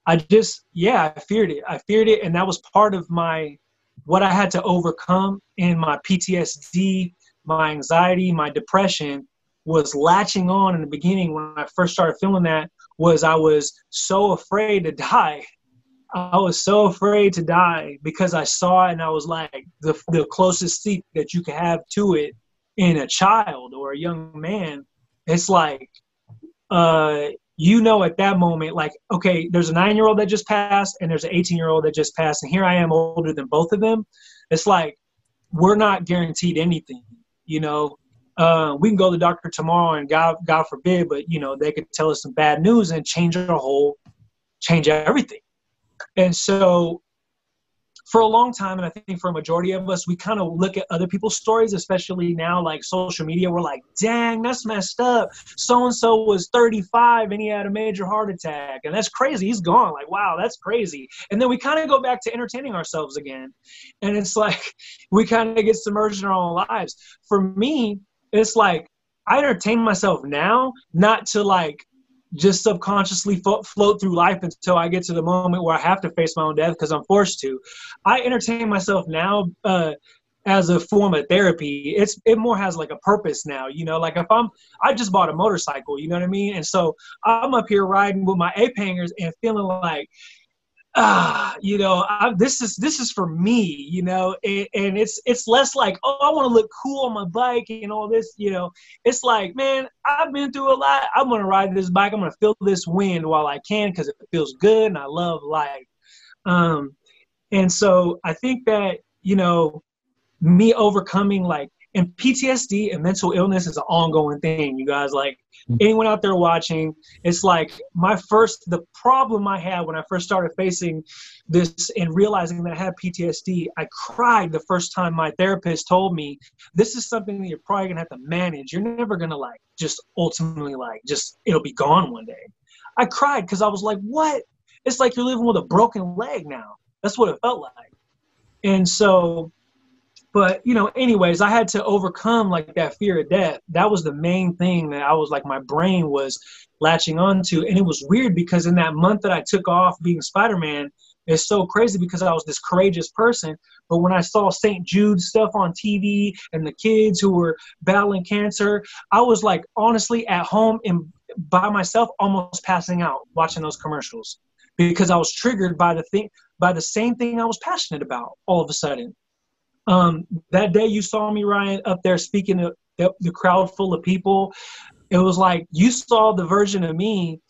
I just, yeah, I feared it. I feared it. And that was part of my, what I had to overcome in my PTSD, my anxiety, my depression was latching on in the beginning when I first started feeling that was I was so afraid to die. I was so afraid to die because I saw it and I was like the the closest seat that you can have to it in a child or a young man. It's like uh you know at that moment like okay there's a nine year old that just passed and there's an 18 year old that just passed and here i am older than both of them. It's like we're not guaranteed anything you know? Uh, we can go to the doctor tomorrow and god god forbid but you know they could tell us some bad news and change our whole change everything. And so for a long time, and I think for a majority of us, we kind of look at other people's stories, especially now, like social media. We're like, dang, that's messed up. So and so was 35 and he had a major heart attack, and that's crazy. He's gone. Like, wow, that's crazy. And then we kind of go back to entertaining ourselves again. And it's like we kind of get submerged in our own lives. For me, it's like I entertain myself now, not to like just subconsciously fo- float through life until I get to the moment where I have to face my own death because I'm forced to. I entertain myself now uh, as a form of therapy. It's it more has like a purpose now, you know. Like if I'm, I just bought a motorcycle, you know what I mean, and so I'm up here riding with my ape hangers and feeling like. Ah, you know, I, this is this is for me, you know, and, and it's it's less like, oh, I want to look cool on my bike and all this, you know. It's like, man, I've been through a lot. I'm gonna ride this bike. I'm gonna feel this wind while I can because it feels good and I love life. Um, and so I think that you know, me overcoming like and PTSD and mental illness is an ongoing thing, you guys. Like anyone out there watching, it's like my first, the problem I had when I first started facing this and realizing that I had PTSD, I cried the first time my therapist told me, this is something that you're probably gonna have to manage. You're never gonna like just ultimately like just, it'll be gone one day. I cried because I was like, what? It's like you're living with a broken leg now. That's what it felt like. And so but you know anyways i had to overcome like that fear of death. That was the main thing that i was like my brain was latching onto. And it was weird because in that month that i took off being spider-man it's so crazy because i was this courageous person. But when i saw st jude stuff on tv and the kids who were battling cancer i was like honestly at home and by myself almost passing out watching those commercials because i was triggered by the thing by the same thing i was passionate about all of a sudden um, that day you saw me, Ryan, up there speaking to the crowd full of people. It was like you saw the version of me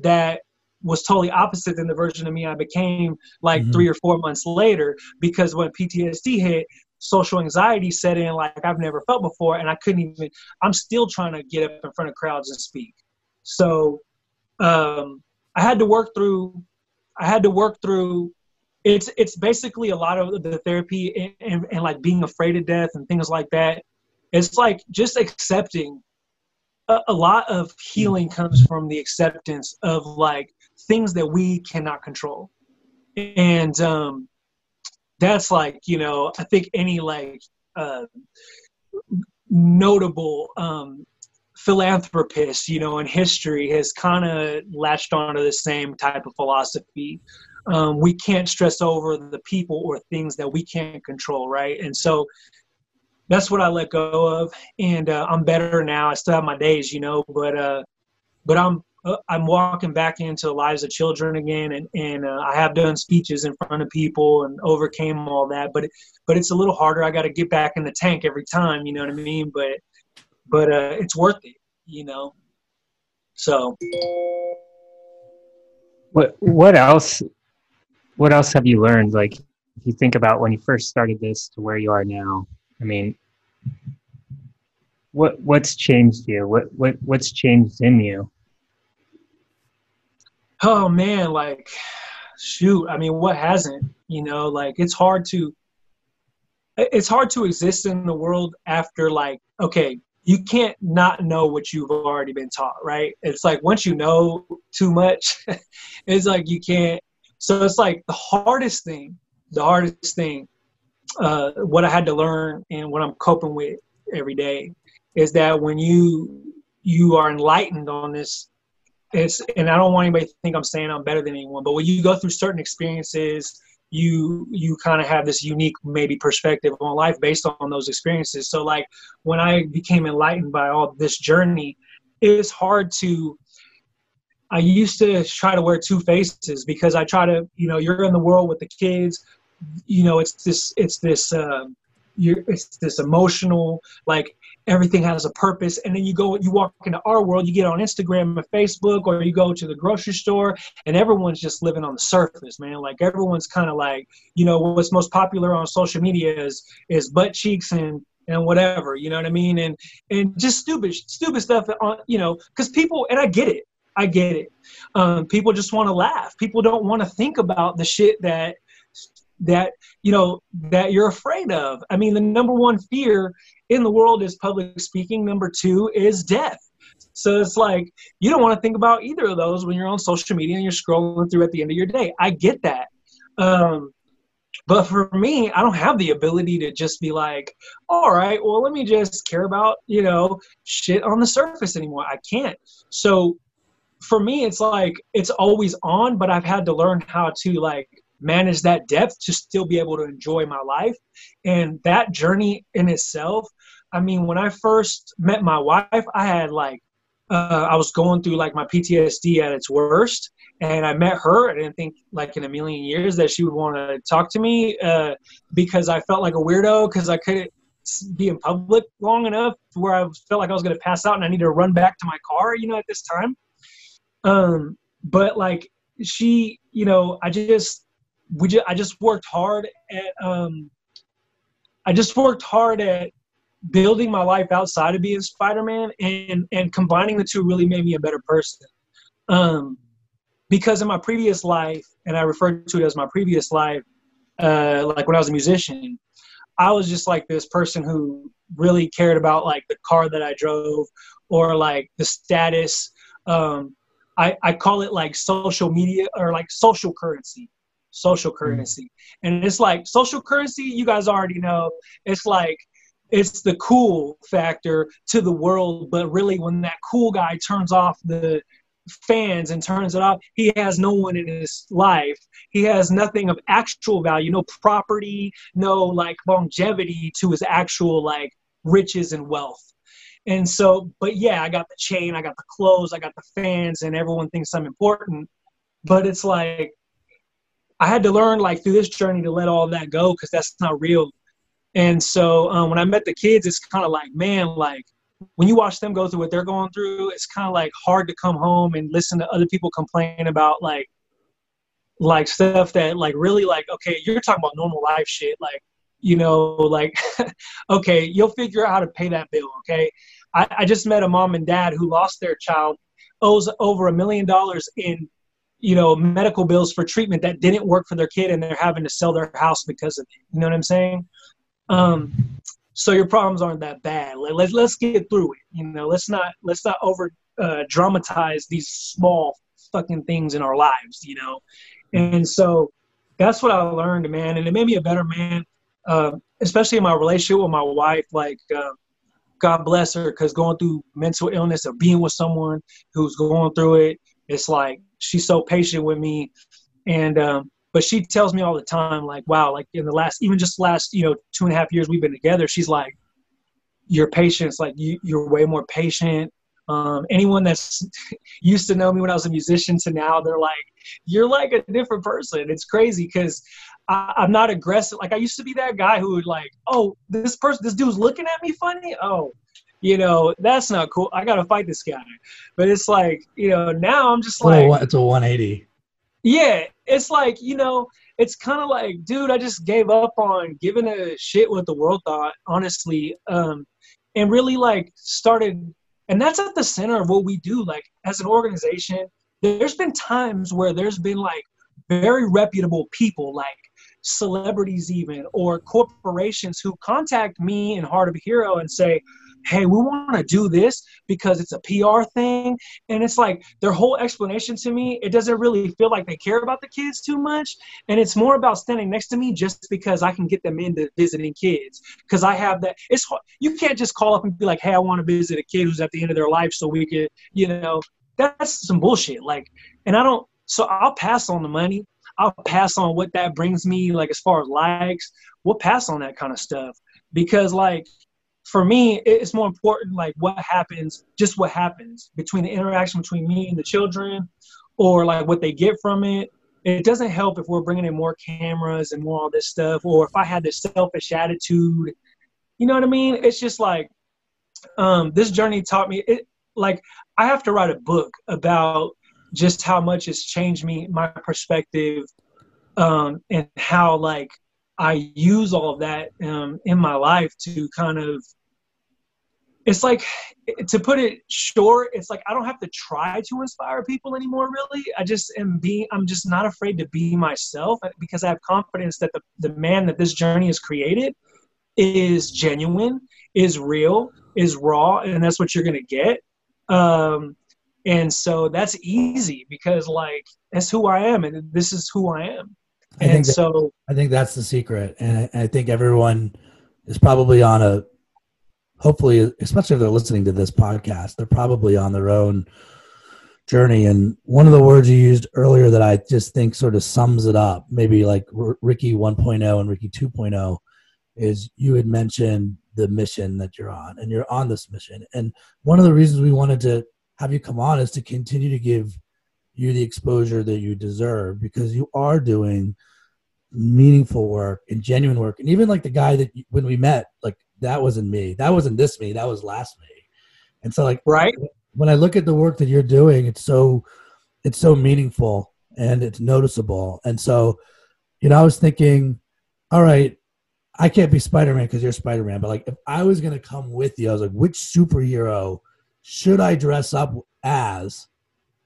that was totally opposite than the version of me I became like mm-hmm. three or four months later because when PTSD hit, social anxiety set in like I've never felt before, and I couldn't even. I'm still trying to get up in front of crowds and speak. So um, I had to work through. I had to work through it's it's basically a lot of the therapy and, and, and, like being afraid of death and things like that. It's like just accepting a, a, lot of healing comes from the acceptance of like things that we cannot control. And um that's like you know i think any like uh notable um philanthropist you know in history has kind of latched onto the same type of philosophy um, we can't stress over the people or things that we can't control, right? And so that's what I let go of, and uh, I'm better now. I still have my days, you know, but uh, but I'm uh, I'm walking back into the lives of children again, and and uh, I have done speeches in front of people and overcame all that, but but it's a little harder. I got to get back in the tank every time, you know what I mean? But but uh, it's worth it, you know. So. What what else what else have you learned? Like, if you think about when you first started this to where you are now, I mean, what what's changed you? What what what's changed in you? Oh man, like, shoot. I mean, what hasn't? You know, like it's hard to it's hard to exist in the world after like okay you can't not know what you've already been taught right it's like once you know too much it's like you can't so it's like the hardest thing, the hardest thing, uh, what I had to learn and what I'm coping with every day is that when you you are enlightened on this, it's and I don't want anybody to think I'm saying I'm better than anyone, but when you go through certain experiences, you you kind of have this unique maybe perspective on life based on those experiences. So like when I became enlightened by all this journey, it's hard to I used to try to wear two faces because I try to, you know, you're in the world with the kids, you know, it's this, it's this, uh, you're, it's this emotional, like everything has a purpose. And then you go, you walk into our world, you get on Instagram and Facebook, or you go to the grocery store, and everyone's just living on the surface, man. Like everyone's kind of like, you know, what's most popular on social media is is butt cheeks and and whatever, you know what I mean, and and just stupid stupid stuff on, you know, because people and I get it I get it. Um, people just want to laugh. People don't want to think about the shit that that you know that you're afraid of. I mean, the number one fear in the world is public speaking. Number two is death. So it's like you don't want to think about either of those when you're on social media and you're scrolling through at the end of your day. I get that. Um, but for me, I don't have the ability to just be like, all right, well, let me just care about, you know, shit on the surface anymore. I can't. So for me it's like it's always on but i've had to learn how to like manage that depth to still be able to enjoy my life and that journey in itself i mean when i first met my wife i had like uh, I was going through like my PTSD at its worst, and I met her. I didn't think like in a million years that she would want to talk to me uh, because I felt like a weirdo because I couldn't be in public long enough where I felt like I was going to pass out and I needed to run back to my car, you know, at this time. Um, but like she, you know, I just we just I just worked hard at um, I just worked hard at building my life outside of being Spider-Man and and combining the two really made me a better person. Um, because in my previous life, and I refer to it as my previous life, uh, like when I was a musician, I was just like this person who really cared about like the car that I drove or like the status. Um, I, I call it like social media or like social currency social mm-hmm. currency. And it's like social currency you guys already know it's like it's the cool factor to the world but really when that cool guy turns off the fans and turns it off he has no one in his life. He has nothing of actual value no property no like longevity to his actual like riches and wealth and so but yeah i got the chain i got the clothes i got the fans and everyone thinks i'm important but it's like i had to learn like through this journey to let all that go because that's not real and so um, when i met the kids it's kind of like man like when you watch them go through what they're going through, it's kind of like hard to come home and listen to other people complain about like like stuff that like really like okay, you're talking about normal life shit like you know like okay, you'll figure out how to pay that bill. Okay, I, I just met a mom and dad who lost their child, owes over a million dollars in you know medical bills for treatment that didn't work for their kid and they're having to sell their house because of it. You know what I'm saying? Um, so your problems aren't that bad. Let, let, let's get through it. You know, let's not let's not over uh, dramatize these small fucking things in our lives. You know, and so that's what I learned, man, and it made me a better man. Uh, especially in my relationship with my wife, like. Uh, God bless her, because going through mental illness or being with someone who's going through it, it's like she's so patient with me, and um, but she tells me all the time like wow like in the last even just last you know two and a half years we've been together she's like your patience like you, you're way more patient um, anyone that's used to know me when I was a musician to now, they're like, you're like a different person. It's crazy because I'm not aggressive. Like I used to be that guy who would like, oh, this person, this dude's looking at me funny. Oh, you know, that's not cool. I got to fight this guy. But it's like, you know, now I'm just like, oh, it's a 180. Yeah, it's like you know, it's kind of like, dude, I just gave up on giving a shit what the world thought, honestly, um, and really like started, and that's at the center of what we do. Like as an organization, there's been times where there's been like very reputable people, like celebrities even, or corporations who contact me in Heart of a Hero and say, hey, we want to do this because it's a PR thing. And it's like their whole explanation to me, it doesn't really feel like they care about the kids too much. And it's more about standing next to me just because I can get them into visiting kids. Because I have that, it's you can't just call up and be like, hey, I want to visit a kid who's at the end of their life so we could, you know, that's some bullshit. Like, and I don't, so I'll pass on the money. I'll pass on what that brings me, like as far as likes. We'll pass on that kind of stuff because, like, for me, it's more important like what happens, just what happens between the interaction between me and the children, or like what they get from it. It doesn't help if we're bringing in more cameras and more all this stuff, or if I had this selfish attitude. You know what I mean? It's just like um, this journey taught me it. Like I have to write a book about just how much it's changed me, my perspective, um, and how like I use all of that um, in my life to kind of it's like to put it short it's like i don't have to try to inspire people anymore really. I just am being i'm just not afraid to be myself because i have confidence that the, the man that this journey has created is genuine is real is raw and that's what you're gonna get. Um, and so that's easy because like that's who i am and this is who i am I and that, so i think that's the secret and I, I think everyone is probably on a hopefully, especially if they're listening to this podcast, they're probably on their own journey. And one of the words you used earlier that I just think sort of sums it up, maybe like R- Ricky 1.0 and Ricky 2.0, is you had mentioned the mission that you're on, and you're on this mission. And one of the reasons we wanted to have you come on is to continue to give you the exposure that you deserve because you are doing meaningful work and genuine work. And even like the guy that when we met, like that wasn't me. That wasn't this me. That was last me. And so like right when I look at the work that you're doing, it's so it's so meaningful and it's noticeable. And so, you know, I was thinking, all right, I can't be Spider Man because you're Spider Man, but like if I was gonna come with you, I was like, which superhero should I dress up as?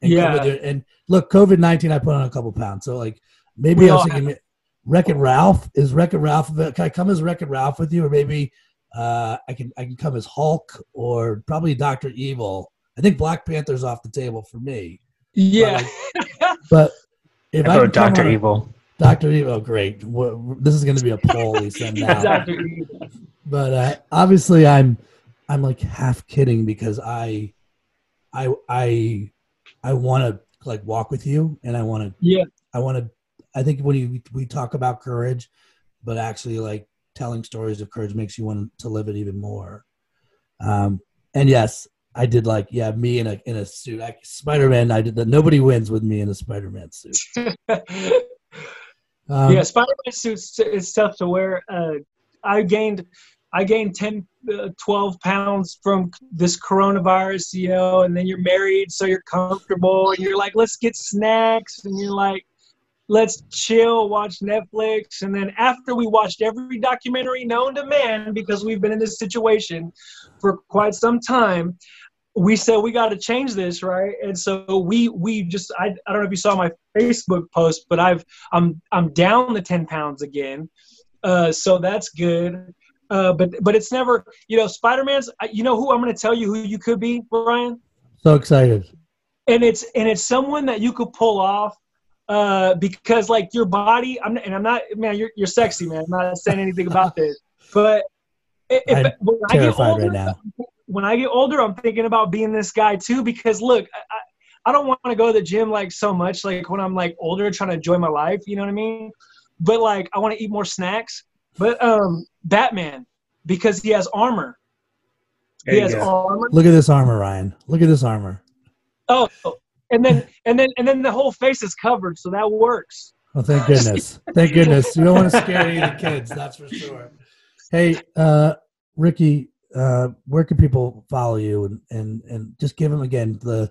And yeah. And look, COVID nineteen, I put on a couple pounds, so like maybe We I was thinking, Wreck It Ralph is Wreck It Ralph. Can I come as Wreck It Ralph with you, or maybe uh, I can I can come as Hulk or probably Doctor Evil. I think Black Panther's off the table for me. Yeah. But if I, I can wrote come Doctor on a- Evil. Doctor Evil, great. Wha- This is going to be a poll we send out. But uh, obviously, I'm I'm like half kidding because I I I I want to like walk with you, and I want to Yeah. I want to. I think when you, we talk about courage, but actually like telling stories of courage makes you want to live it even more. Um, and yes, I did like yeah, me in a in a suit. I, Spider Man. I did that. Nobody wins with me in a Spider Man suit. Um, yeah, Spider-Man suits it's tough to wear. Uh, I gained, I gained 10, uh, 12 pounds from this coronavirus, you know, and then you're married, so you're comfortable, and you're like, let's get snacks, and you're like, let's chill, watch Netflix, and then after we watched every documentary known to man, because we've been in this situation for quite some time, we said we got to change this, right? And so we we just I, I don't know if you saw my Facebook post, but I've I'm I'm down the ten pounds again, uh, so that's good. Uh, but but it's never you know Spider Man's. You know who I'm going to tell you who you could be, Ryan, so excited. and it's and it's someone that you could pull off. Uh, because like your body, I'm and I'm not man, you're you're sexy, man. I'm not saying anything about this, but if, I'm when I get older, right now. when I get older, I'm thinking about being this guy too. Because look, I, I I don't want to go to the gym like so much. Like when I'm like older, trying to enjoy my life. You know what I mean? But like I want to eat more snacks. But um, Batman because he has armor. There he has go. armor. Look at this armor, Ryan. Look at this armor. Oh, and then and then and then the whole face is covered, so that works. Oh, thank goodness. Thank goodness. You don't want to scare any of the kids, that's for sure. Hey, uh, Ricky, uh, where can people follow you and, and, and just give them again the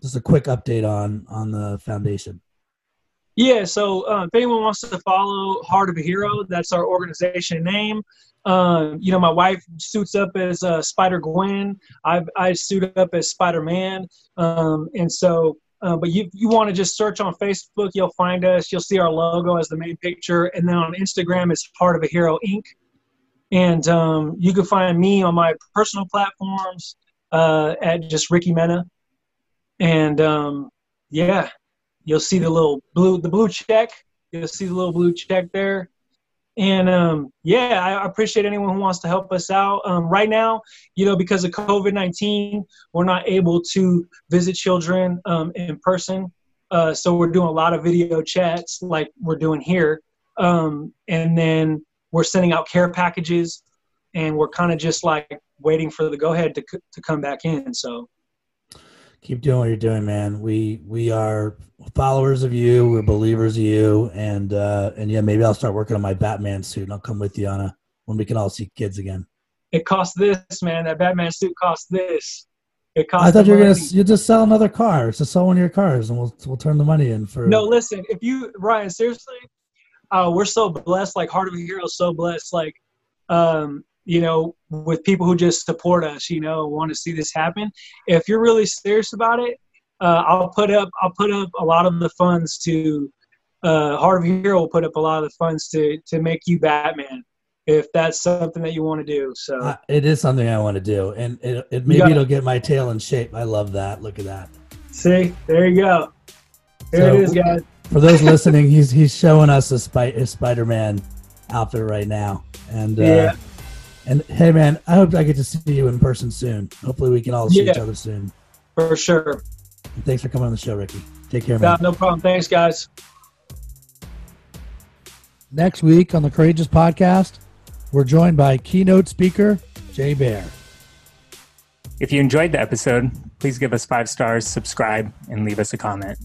just a quick update on on the foundation. Yeah, so uh, if anyone wants to follow Heart of a Hero, that's our organization name. Um, you know, my wife suits up as uh, Spider Gwen. I I suit up as Spider Man. Um, and so, uh, but you you want to just search on Facebook, you'll find us. You'll see our logo as the main picture, and then on Instagram, it's Heart of a Hero Inc. And um, you can find me on my personal platforms uh, at just Ricky Mena. And um, yeah, you'll see the little blue the blue check. You'll see the little blue check there. And um, yeah i appreciate anyone who wants to help us out. Um, right now you know because of covid-19 we're not able to visit children um, in person. Uh, so we're doing a lot of video chats like we're doing here. Um, and then we're sending out care packages and we're kind of just like waiting for the go ahead to, c- to come back in so Keep doing what you're doing, man. We we are followers of you. We're believers of you, and uh, and yeah, maybe I'll start working on my Batman suit, and I'll come with you on a when we can all see kids again. it costs this man that batman suit costs this it costs I thought you were gonna you just sell another car. Just sell one of your cars, and we'll we'll turn the money in for. No, listen. If you Ryan, seriously, uh, we're so blessed. Like Heart of a Hero, so blessed. Like, um, you know, with people who just support us. You know, want to see this happen. If you're really serious about it, uh, I'll put up. I'll put up a lot of the funds to. Uh, Heart of Hero will put up a lot of the funds to to make you Batman. If that's something that you want to do, so Uh, it is something I want to do, and it, it maybe got it. it'll get my tail in shape. I love that. Look at that. see, there you go. There So- it is, guys. For those listening, he's he's showing us a, Spy, a Spider-Man outfit right now, and uh, Yeah. And hey, man, I hope I get to see you in person soon. Hopefully, we can all see Yeah. each other soon. For sure. And thanks for coming on the show, Ricky. Take care, man. No, no problem. Thanks, guys. Next week on the Courageous Podcast, we're joined by keynote speaker Jay Baer. If you enjoyed the episode, please give us five stars, subscribe, and leave us a comment.